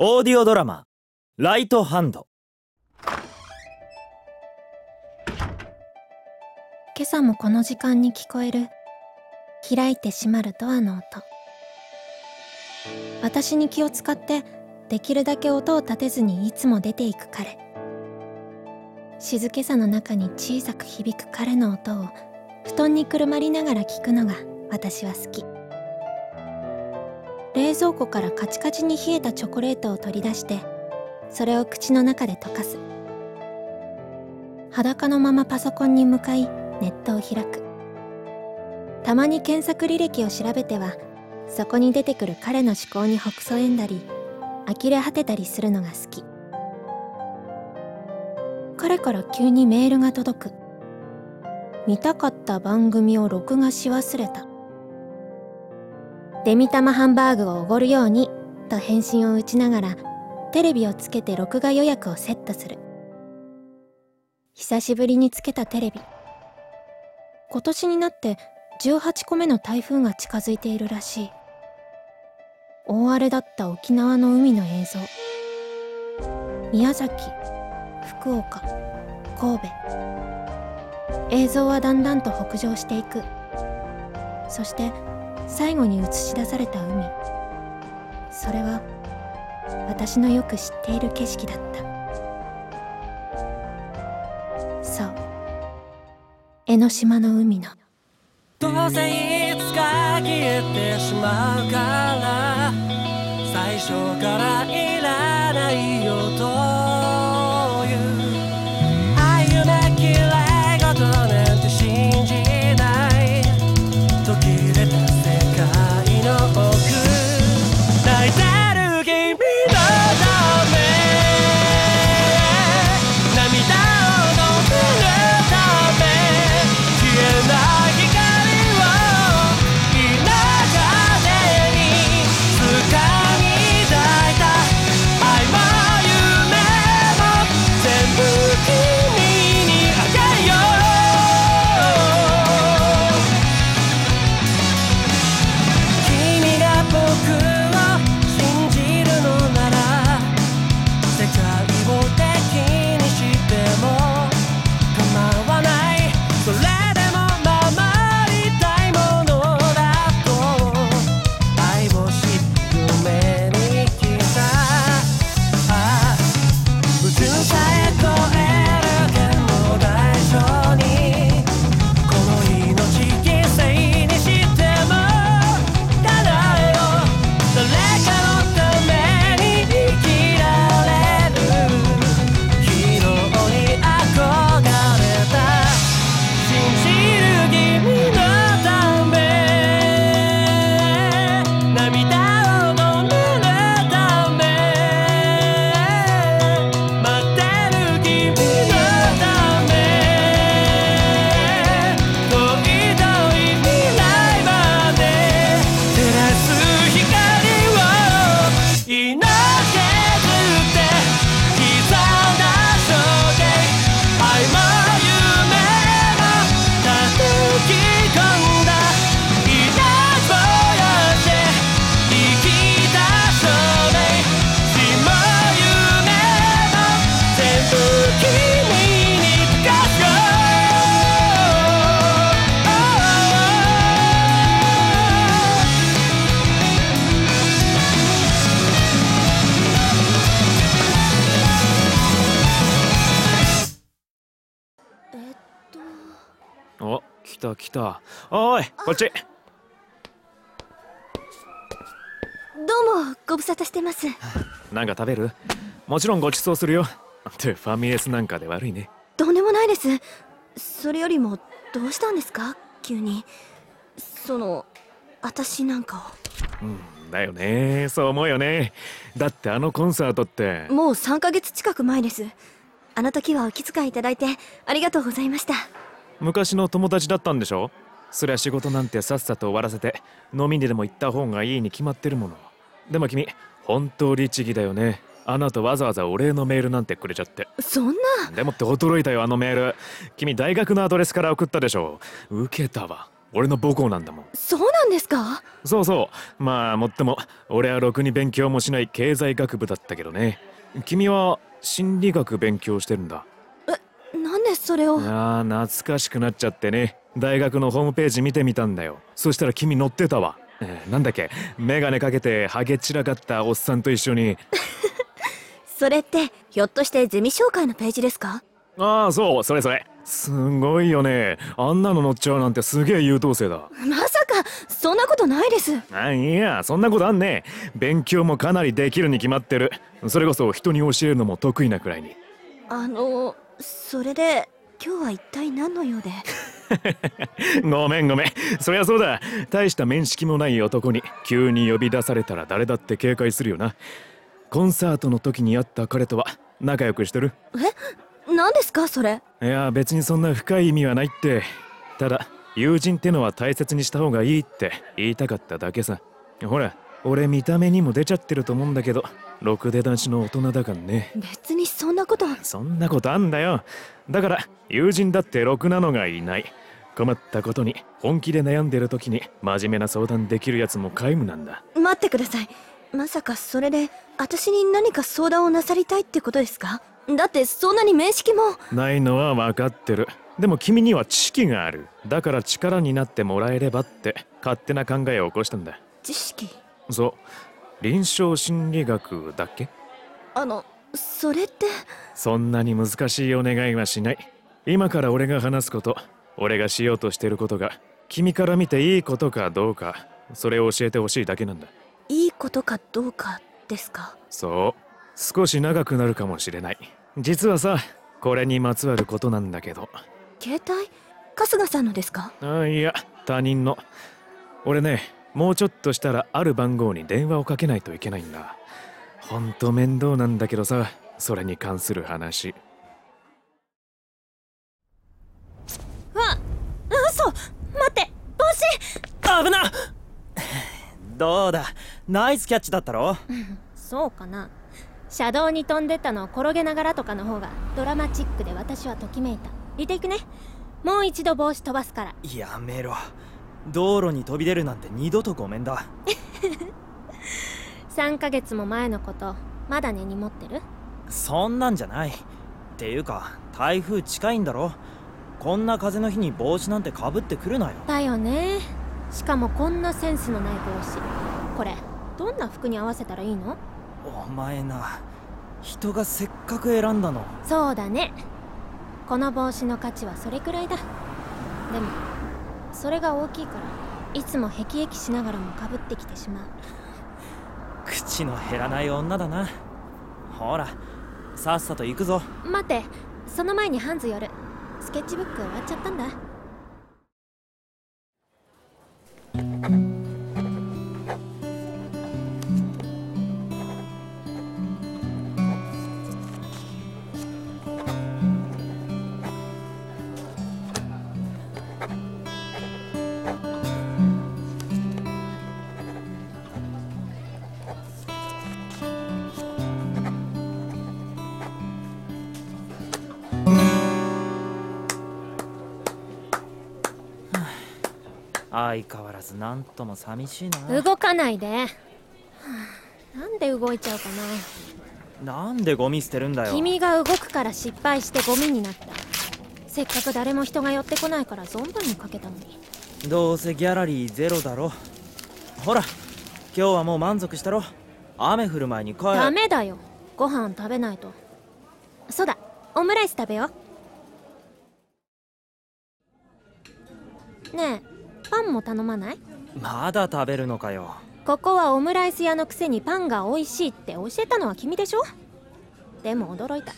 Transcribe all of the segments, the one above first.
オーディオドラマ「ライトハンド。今朝もこの時間に聞こえる開いて閉まるドアの音。私に気を使ってできるだけ音を立てずにいつも出ていく彼。静けさの中に小さく響く彼の音を布団にくるまりながら聞くのが私は好き。冷蔵庫からカチカチに冷えたチョコレートを取り出してそれを口の中で溶かす。裸のままパソコンに向かいネットを開く。たまに検索履歴を調べてはそこに出てくる彼の思考にほくそ笑んだり呆れ果てたりするのが好き。彼から急にメールが届く。見たかった番組を録画し忘れた。デミ玉ハンバーグをおごるようにと返信を打ちながらテレビをつけて録画予約をセットする。久しぶりにつけたテレビ。今年になって18個目の台風が近づいているらしい。大荒れだった沖縄の海の映像。宮崎福岡神戸。映像はだんだんと北上していく。そして最後に映し出された海。それは私のよく知っている景色だった。そう。江ノ島の海の。どうせいつか消えてしまうから最初からいらないよと来た来た。おいこっち。どうもご無沙汰してます。なんか食べる？もちろんご馳走するよ。ってファミレスなんかで悪いね。とんでもないです。それよりもどうしたんですか？急に。その私なんかうんだよね。そう思うよね。だってあのコンサートって。をもう3ヶ月近く前です。あの時はお気遣いいただいてありがとうございました昔の友達だったんでしょ？そりゃ仕事なんてさっさと終わらせて飲みにでも行った方がいいに決まってるもの。でも君本当律儀だよね。あなたわざわざお礼のメールなんてくれちゃって。そんな。でもって驚いたよあのメール。君大学のアドレスから送ったでしょ。受けたわ。俺の母校なんだもん。そうなんですか？そうそう。まあもっとも俺はろくに勉強もしない経済学部だったけどね。君は心理学勉強してるんだでそれを。ああ懐かしくなっちゃってね。大学のホームページ見てみたんだよ。そしたら君乗ってたわ、えーなんだっけ？メガネかけてハゲ散らかったおっさんと一緒に。それってひょっとしてゼミ紹介のページですか？ああそうそれそれ。すごいよね。あんなの乗っちゃうなんてすげえ優等生だ。まさかそんなことないです。あいやそんなことあんね。勉強もかなりできるに決まってる。それこそ人に教えるのも得意なくらいに。あのそれで今日は一体何の用で？ごめんごめん。そりゃそうだ。大した面識もない男に急に呼び出されたら誰だって警戒するよな。コンサートの時に会った彼とは仲良くしてる？何ですかそれ？いや別にそんな深い意味はないって。ただ友人ってのは大切にした方がいいって言いたかっただけさ。ほら俺見た目にも出ちゃってると思うんだけどろくで男子の大人だからね。別にそんなこと。そんなことあんだよ。だから友人だってろくなのがいない。困ったことに本気で悩んでる時に真面目な相談できるやつも皆無なんだ。待ってください。まさかそれで私に何か相談をなさりたいってことですか？だってそんなに面識も。ないのは分かってる。でも君には知識がある。だから力になってもらえればって勝手な考えを起こしたんだ。知識？そう。臨床心理学だっけ？あのそれって。そんなに難しいお願いはしない。今から俺が話すこと俺がしようとしてることが君から見ていいことかどうかそれを教えてほしいだけなんだ。いいことかどうかですか？そう。少し長くなるかもしれない。実はさこれにまつわることなんだけど。携帯？春日さんのですか？あいや他人の。俺ねもうちょっとしたらある番号に電話をかけないといけないんだ。ほんと面倒なんだけどさそれに関する話。わ嘘待って帽子。危などうだナイスキャッチだったろ？そうかな。車道に飛んでったのを転げながらとかの方がドラマチックで私はときめいた。リテイクね。もう一度帽子飛ばすから。やめろ道路に飛び出るなんて二度とごめんだ。3ヶ月も前のことまだ根に持ってる？そんなんじゃない。っていうか台風近いんだろ。こんな風の日に帽子なんてかぶってくるなよ。だよね。しかもこんなセンスのない帽子。これどんな服に合わせたらいいの？お前な人がせっかく選んだの。そうだね。この帽子の価値はそれくらいだ。でもそれが大きいからいつも辟易しながらもかぶってきてしまう。口の減らない女だな。ほらさっさと行くぞ。待ってその前にハンズ寄る。スケッチブック終わっちゃったんだ相変わらずなんとも寂しいな。動かないで。はあなんで動いちゃうかな。なんでゴミ捨てるんだよ。君が動くから失敗してゴミになった。せっかく誰も人が寄ってこないから存分にかけたのに。どうせギャラリーゼロだろ。ほら今日はもう満足したろ。雨降る前に帰ダメだよ。ご飯食べないと。そうだオムライス食べよう。ねえパンも頼まない？まだ食べるのかよ。ここはオムライス屋のくせにパンが美味しいって教えたのは君でしょ？でも驚いた。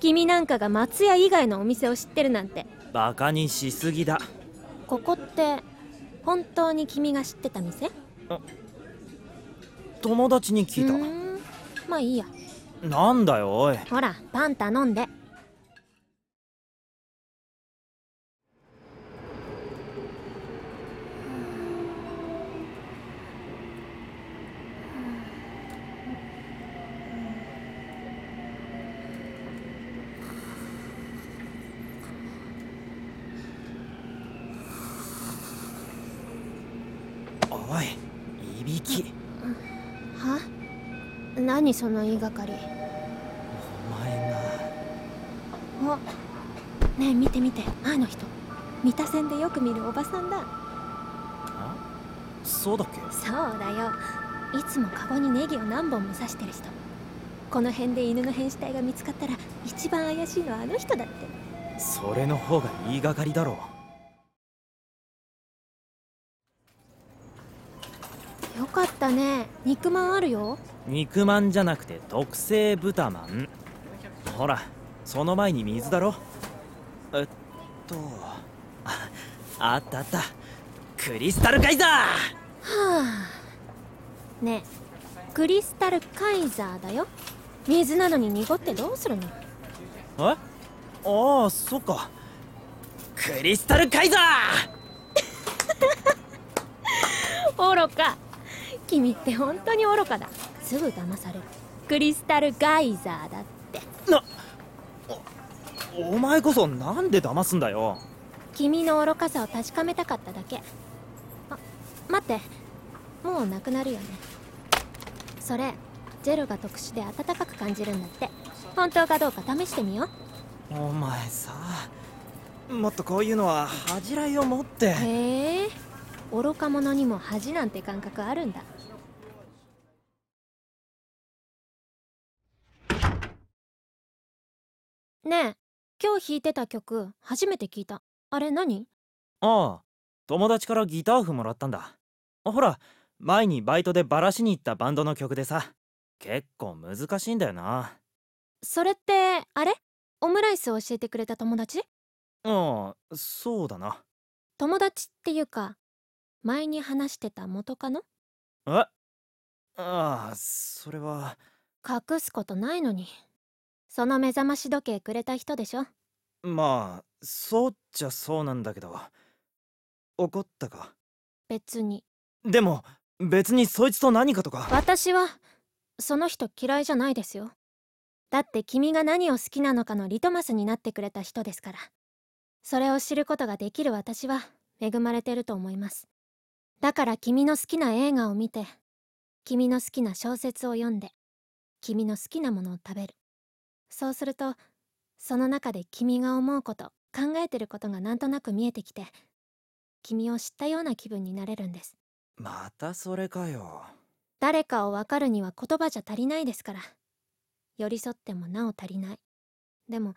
君なんかが松屋以外のお店を知ってるなんて。バカにしすぎだ。ここって本当に君が知ってた店？友達に聞いうたまあいいや。なんだよおい。ほらパン頼んで何その言いがかり？お前なおねえ見て見て。あの人。三田線でよく見るおばさんだ。あ？そうだっけ？そうだよ。いつもカゴにネギを何本も刺してる人。この辺で犬の変死体が見つかったら一番怪しいのはあの人だって。それの方が言いがかりだろよかったね。肉まんあるよ肉まんじゃなくて特製豚まん。ほらその前に水だろ。えっと。ああったあった。クリスタルカイザー！はあ。ねえクリスタルカイザーだよ。水なのに濁ってどうするの？え？ああそっか。クリスタルカイザ 愚か。君って本当に愚かだすぐ騙される。クリスタルガイザーだって。ーなおお前こそなんで騙すんだよ。君の愚かさを確かめたかっただけ。あ待って。もうなくなるよね。それジェルが特殊で暖かく感じるんだって。本当かどうか試してみよう。お前さもっとこういうのは恥じらいを持って。へえ。愚か者にも恥なんて感覚あるんだねえ今日弾いてた曲初めて聞いた。あれ何？ああ友達からギター譜もらったんだ。ほら前にバイトでバラしに行ったバンドの曲でさ結構難しいんだよな。それってあれ？オムライスを教えてくれた友達？ああそうだな。友達っていうか前に話してた元カノ？え？ああそれは。隠すことないのにその目覚まし時計くれた人でしょ？まあそうっちゃそうなんだけど。怒ったか？別に。でも別にそいつと何かとか？私はその人嫌いじゃないですよ。だって君が何を好きなのかのリトマスになってくれた人ですから。それを知ることができる私は恵まれてると思います。だから君の好きな映画を見て君の好きな小説を読んで君の好きなものを食べるそうするとその中で君が思うこと考えてることがなんとなく見えてきて君を知ったような気分になれるんです。またそれかよ。誰かを分かるには言葉じゃ足りないですから。寄り添ってもなお足りない。でも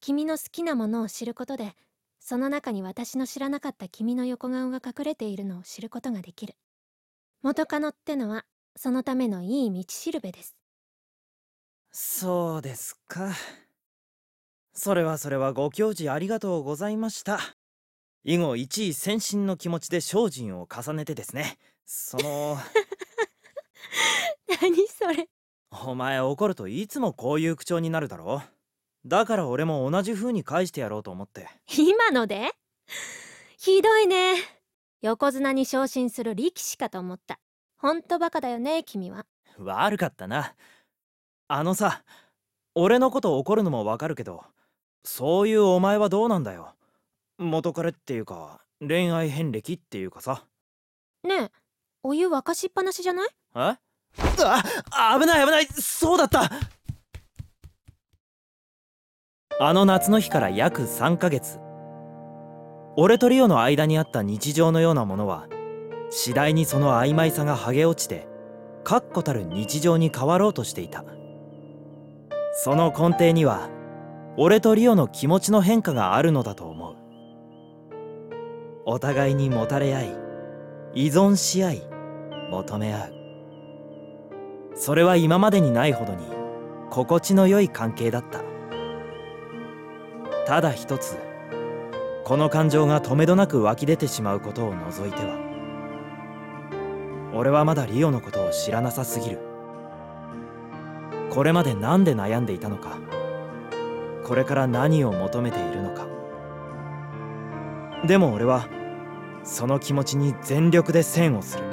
君の好きなものを知ることでその中に私の知らなかった君の横顔が隠れているのを知ることができる。元カノってのはそのためのいい道しるべですそうですか。それはそれはご教示ありがとうございました。以後一位先進の気持ちで精進を重ねてですね。その 何それ。お前怒るといつもこういう口調になるだろだから俺も同じ風に返してやろうと思って。今ので？ひどいね。横綱に昇進する力士かと思った。ほんとバカだよね君は。悪かったなあのさ俺のこと怒るのもわかるけどそういうお前はどうなんだよ。元彼っていうか恋愛遍歴っていうかさ。ねえお湯沸かしっぱなしじゃない？え？あ危ない危ないそうだった。あの夏の日から約3ヶ月。俺とリオの間にあった日常のようなものは次第にその曖昧さが剥げ落ちて確固たる日常に変わろうとしていたその根底には俺とリオの気持ちの変化があるのだと思う。お互いにもたれ合い依存し合い求め合う。それは今までにないほどに心地の良い関係だった。ただ一つこの感情がとめどなく湧き出てしまうことを除いては俺はまだリオのことを知らなさすぎる。これまで何で悩んでいたのかこれから何を求めているのか。でも俺はその気持ちに全力で線をする。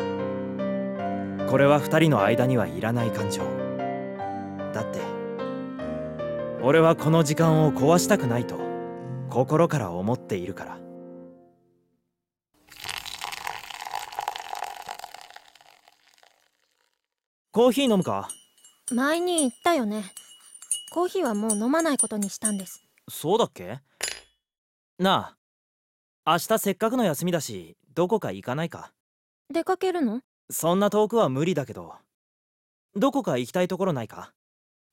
これは二人の間にはいらない感情。だって俺はこの時間を壊したくないと心から思っているから。コーヒー飲むか？前に言ったよね。コーヒーはもう飲まないことにしたんです。そうだっけ？なあ明日せっかくの休みだしどこか行かないか？出かけるの？そんな遠くは無理だけどどこか行きたいところないか？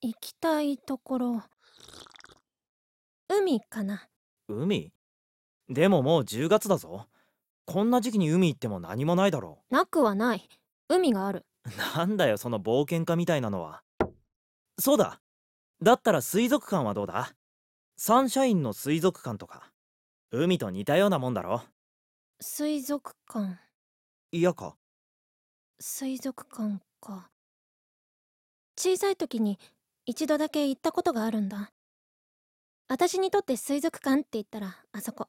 行きたいところ。海かな。海？でももう10月だぞ。こんな時期に海行っても何もないだろなくはない。海がある。う なんだよその冒険家みたいなのは。そうだ。だったら水族館はどうだ？サンシャインの水族館とか。海と似たようなもんだろ。水族館。嫌か。水族館か。小さい時に一度だけ行ったことがあるんだ。私にとって水族館って言ったらあそこ。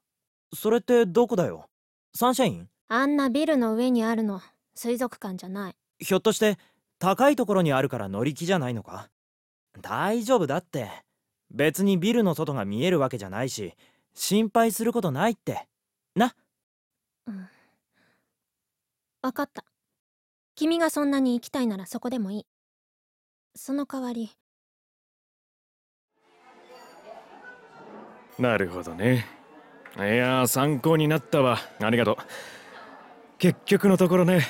それってどこだよ？サンシャイン？あんなビルの上にあるの水族館じゃないひょっとして高いところにあるから乗り気じゃないのか？大丈夫だって。別にビルの外が見えるわけじゃないし心配することないって。な。うん。分かった。君がそんなに行きたいならそこでもいい。その代わり。なるほどね。いやー参考になったわ。ありがとう。結局のところね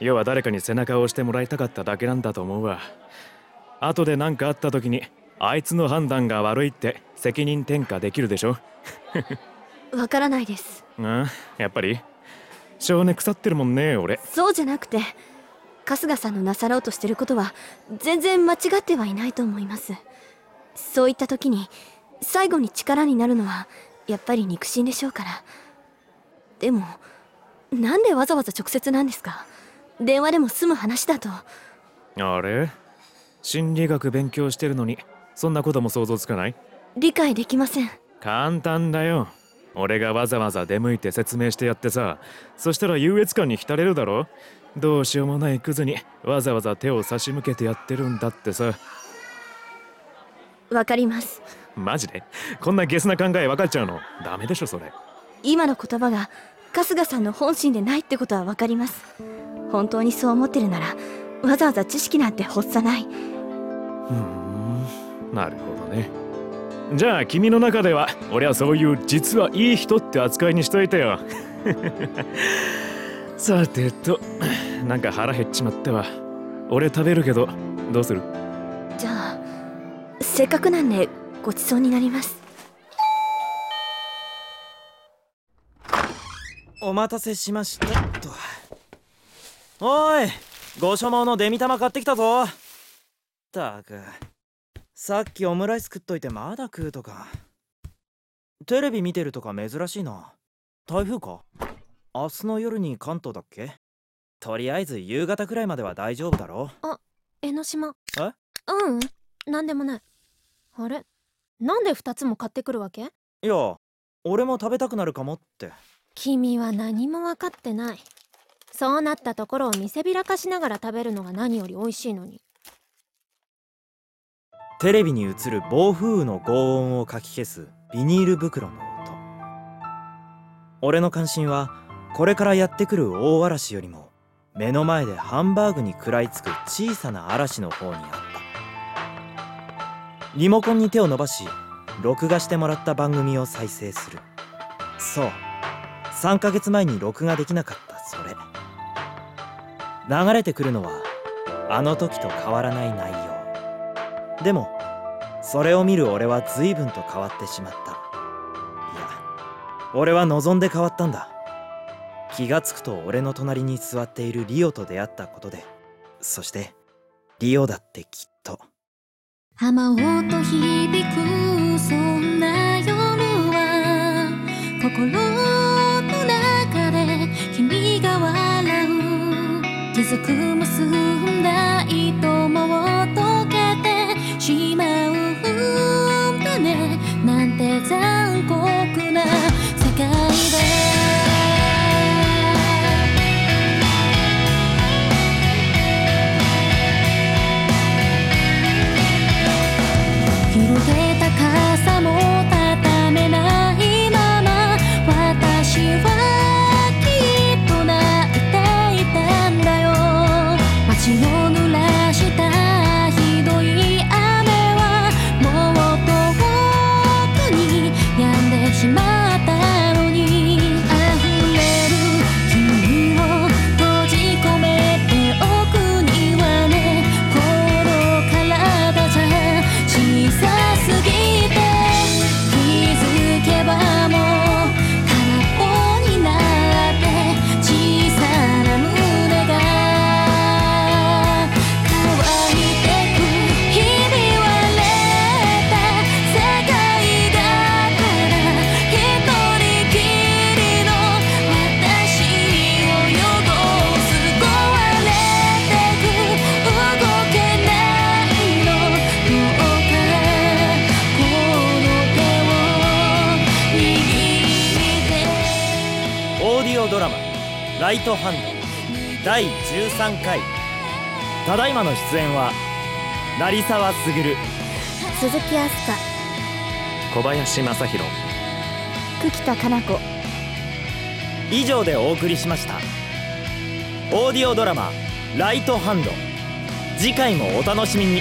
要は誰かに背中を押してもらいたかっただけなんだと思うわ。後で何かあった時にあいつの判断が悪いって責任転嫁できるでしょ。わからないです。あやっぱり？性根腐ってるもんね俺。そうじゃなくて春日さんのなさろうとしてることは全然間違ってはいないと思います。そういった時に最後に力になるのはやっぱり肉親でしょうから。でもなんでわざわざ直接なんですか？電話でも済む話だと。あれ？心理学勉強してるのにそんなことも想像つかない？理解できません。簡単だよ。俺がわざわざ出向いて説明してやってさそしたら優越感に浸れるだろ？どうしようもないクズにわざわざ手を差し向けてやってるんだってさ。わかります。マジで？こんなゲスな考え分かっちゃうの？ダメでしょそれ。今の言葉が春日さんの本心でないってことはわかります本当にそう思ってるならわざわざ知識なんて欲さない。うーんなるほどね。じゃあ君の中では俺はそういう実はいい人って扱いにしといてよ。さてとなんか腹減っちまったわ。俺食べるけどどうする？じゃあせっかくなんでごちそうになります。お待たせしました。とおいご所望のデミ玉買ってきたぞ。ったくさっきオムライス食っといてまだ食うとか。テレビ見てるとか珍しいな。台風か？明日の夜に関東だっけ？とりあえず夕方くらいまでは大丈夫だろ。江ノ島。え？ううんなんでもない。あれ？なんで2つも買ってくるわけ？いや俺も食べたくなるかもって。君は何も分かってないそうなったところを見せびらかしながら食べるのが何より美味しいのに。テレビに映る暴風雨の轟音をかき消すビニール袋の音。俺の関心はこれからやってくる大嵐よりも目の前でハンバーグに食らいつく小さな嵐の方にあった。リモコンに手を伸ばし録画してもらった番組を再生する。そう。3ヶ月前に録画できなかった。流れてくるのはあの時と変わらない内容。でもそれを見る俺は随分と変わってしまった。いや俺は望んで変わったんだ。気がつくと俺の隣に座っているリオと出会ったことでそしてリオだってきっと。浜音響くそんな夜は心続くますライトハンド第13回。ただいまの出演は成沢卓。鈴木飛小林正弘久喜田かな子。以上でお送りしました。オーディオドラマ「ライトハンド」次回もお楽しみに